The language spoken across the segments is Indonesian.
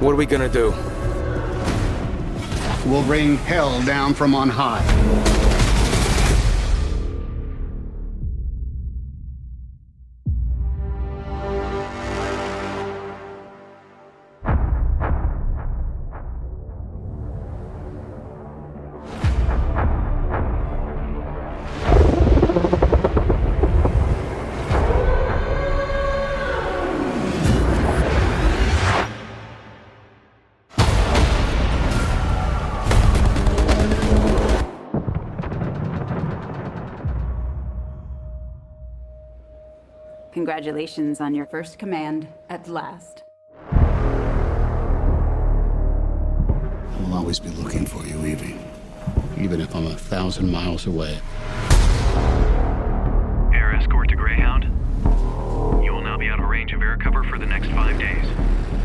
What are we gonna do? We'll bring hell down from on high. Congratulations on your first command at last. I'll always be looking for you, Evie. Even if I'm a thousand miles away. Air escort to Greyhound. You will now be out of range of air cover for the next five days.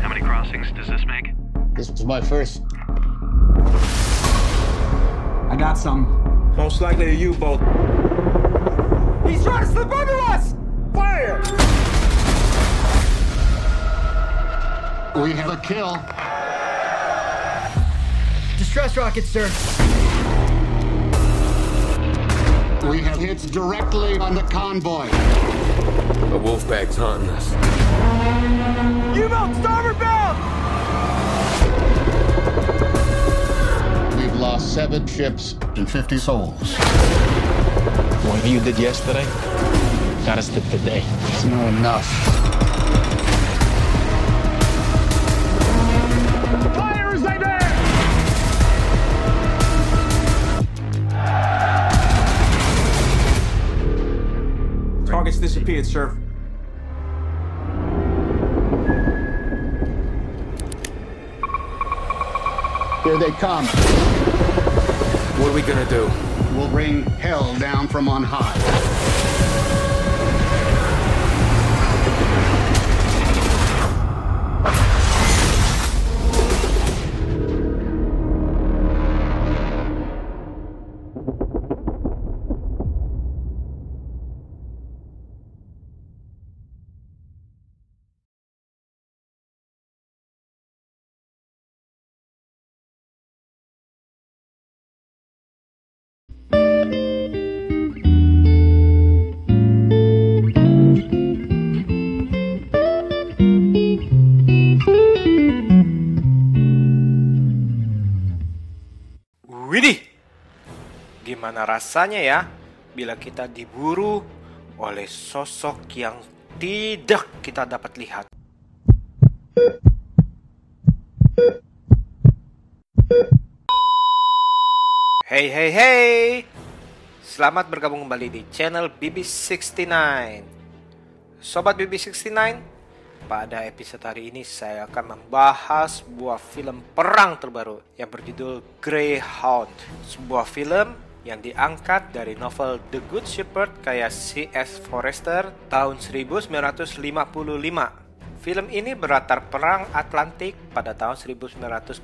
How many crossings does this make? This was my first. I got some. Most likely a U-boat. He's trying to slip under us! Fire! We have a kill. Distress rockets, sir. We have hits directly on the convoy. A wolfpack's hunting us. U-boat, starboard bound! We've lost seven ships and 50 souls. What you did yesterday, got us to today. It's not enough. Fire as they! Targets disappeared, sir. Here they come. What are we gonna do? We'll bring hell down from on high. Gimana rasanya ya bila kita diburu oleh sosok yang tidak kita dapat lihat? Hey hey hey, selamat bergabung kembali di channel BB69. Sobat BB69, pada episode hari ini saya akan membahas sebuah film perang terbaru yang berjudul Greyhound. Sebuah film yang diangkat dari novel The Good Shepherd kayak C.S. Forrester tahun 1955. Film ini berlatar perang Atlantik pada tahun 1942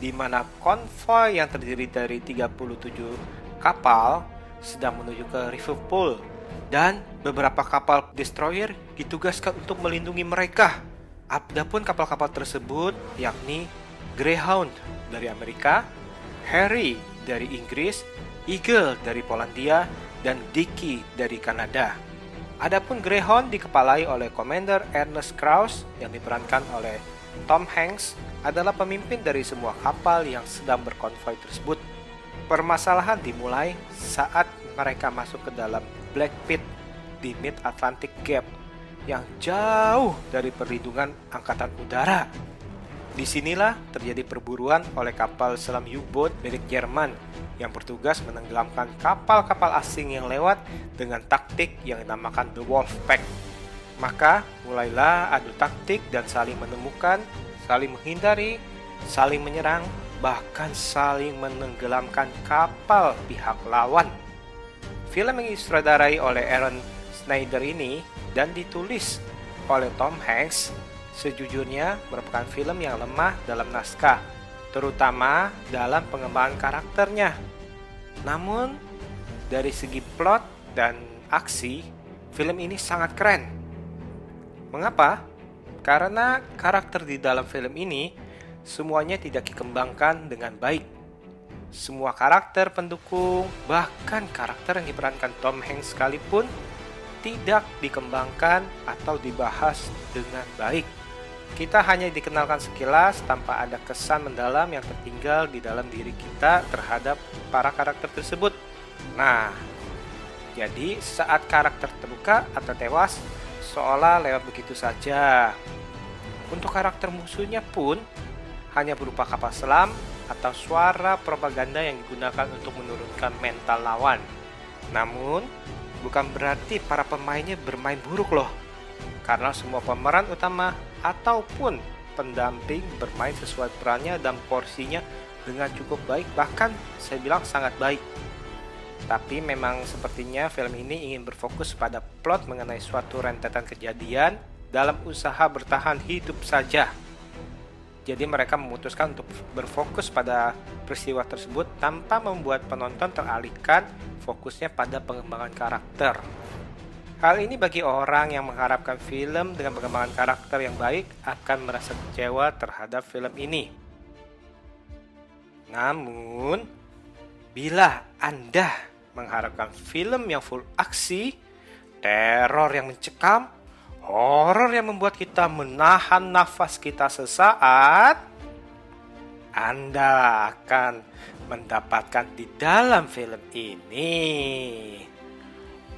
di mana konvoi yang terdiri dari 37 kapal sedang menuju ke Liverpool dan beberapa kapal destroyer ditugaskan untuk melindungi mereka. Adapun kapal-kapal tersebut yakni Greyhound dari Amerika, Harry dari Inggris, Eagle dari Polandia, dan Dicky dari Kanada. Adapun Greyhound dikepalai oleh Commander Ernest Krauss yang diperankan oleh Tom Hanks adalah pemimpin dari semua kapal yang sedang berkonvoi tersebut. Permasalahan dimulai saat mereka masuk ke dalam Black Pit di Mid-Atlantic Gap yang jauh dari perlindungan angkatan udara. Di sinilah terjadi perburuan oleh kapal selam U-boat milik Jerman yang bertugas menenggelamkan kapal-kapal asing yang lewat dengan taktik yang dinamakan The Wolf Pack. Maka mulailah adu taktik dan saling menemukan, saling menghindari, saling menyerang, bahkan saling menenggelamkan kapal pihak lawan. Film yang disutradarai oleh Aaron Snyder ini dan ditulis oleh Tom Hanks sejujurnya merupakan film yang lemah dalam naskah, terutama dalam pengembangan karakternya. Namun, dari segi plot dan aksi, film ini sangat keren. Mengapa? Karena karakter di dalam film ini semuanya tidak dikembangkan dengan baik. Semua karakter pendukung, bahkan karakter yang diperankan Tom Hanks sekalipun tidak dikembangkan atau dibahas dengan baik. Kita hanya dikenalkan sekilas tanpa ada kesan mendalam yang tertinggal di dalam diri kita terhadap para karakter tersebut. Nah, jadi saat karakter terluka atau tewas, seolah lewat begitu saja. Untuk karakter musuhnya pun hanya berupa kapal selam atau suara propaganda yang digunakan untuk menurunkan mental lawan. Namun, bukan berarti para pemainnya bermain buruk loh. Karena semua pemeran utama ataupun pendamping bermain sesuai perannya dan porsinya dengan cukup baik bahkan saya bilang sangat baik tapi memang sepertinya film ini ingin berfokus pada plot mengenai suatu rentetan kejadian dalam usaha bertahan hidup saja. Jadi mereka memutuskan untuk berfokus pada peristiwa tersebut tanpa membuat penonton teralihkan fokusnya pada pengembangan karakter. Hal ini bagi orang yang mengharapkan film dengan pengembangan karakter yang baik akan merasa kecewa terhadap film ini. Namun, bila Anda mengharapkan film yang full aksi, teror yang mencekam, horor yang membuat kita menahan nafas kita sesaat, Anda akan mendapatkan di dalam film ini.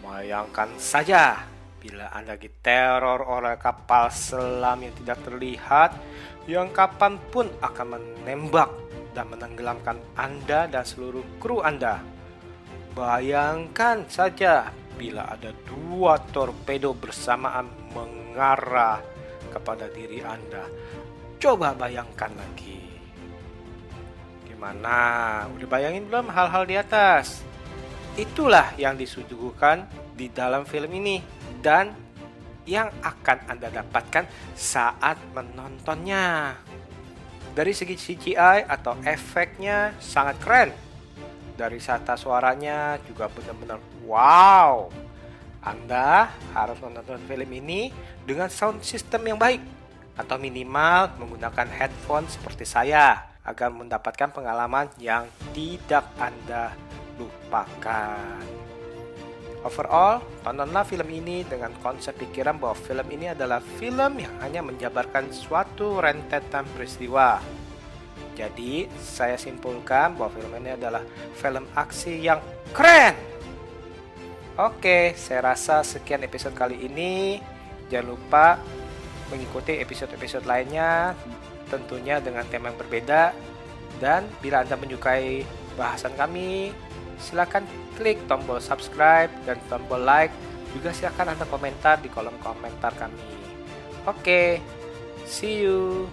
Bayangkan saja bila Anda diteror oleh kapal selam yang tidak terlihat yang kapan pun akan menembak dan menenggelamkan Anda dan seluruh kru Anda. Bayangkan saja bila ada dua torpedo bersamaan mengarah kepada diri Anda. Coba bayangkan lagi. Gimana? Udah bayangin belum hal-hal di atas? Itulah yang disuguhkan di dalam film ini dan yang akan Anda dapatkan saat menontonnya. Dari segi CGI atau efeknya sangat keren. Dari sata suaranya juga benar-benar wow. Anda harus menonton film ini dengan sound system yang baik atau minimal menggunakan headphone seperti saya agar mendapatkan pengalaman yang tidak Anda lupakan. Overall, tontonlah film ini dengan konsep pikiran bahwa film ini adalah film yang hanya menjabarkan suatu rentetan peristiwa. Jadi, saya simpulkan bahwa film ini adalah film aksi yang keren. Oke, saya rasa sekian episode kali ini. Jangan lupa mengikuti episode-episode lainnya tentunya dengan tema yang berbeda. Dan bila Anda menyukai bahasan kami, silakan klik tombol subscribe dan tombol like. Juga silakan Anda komentar di kolom komentar kami. Oke, see you.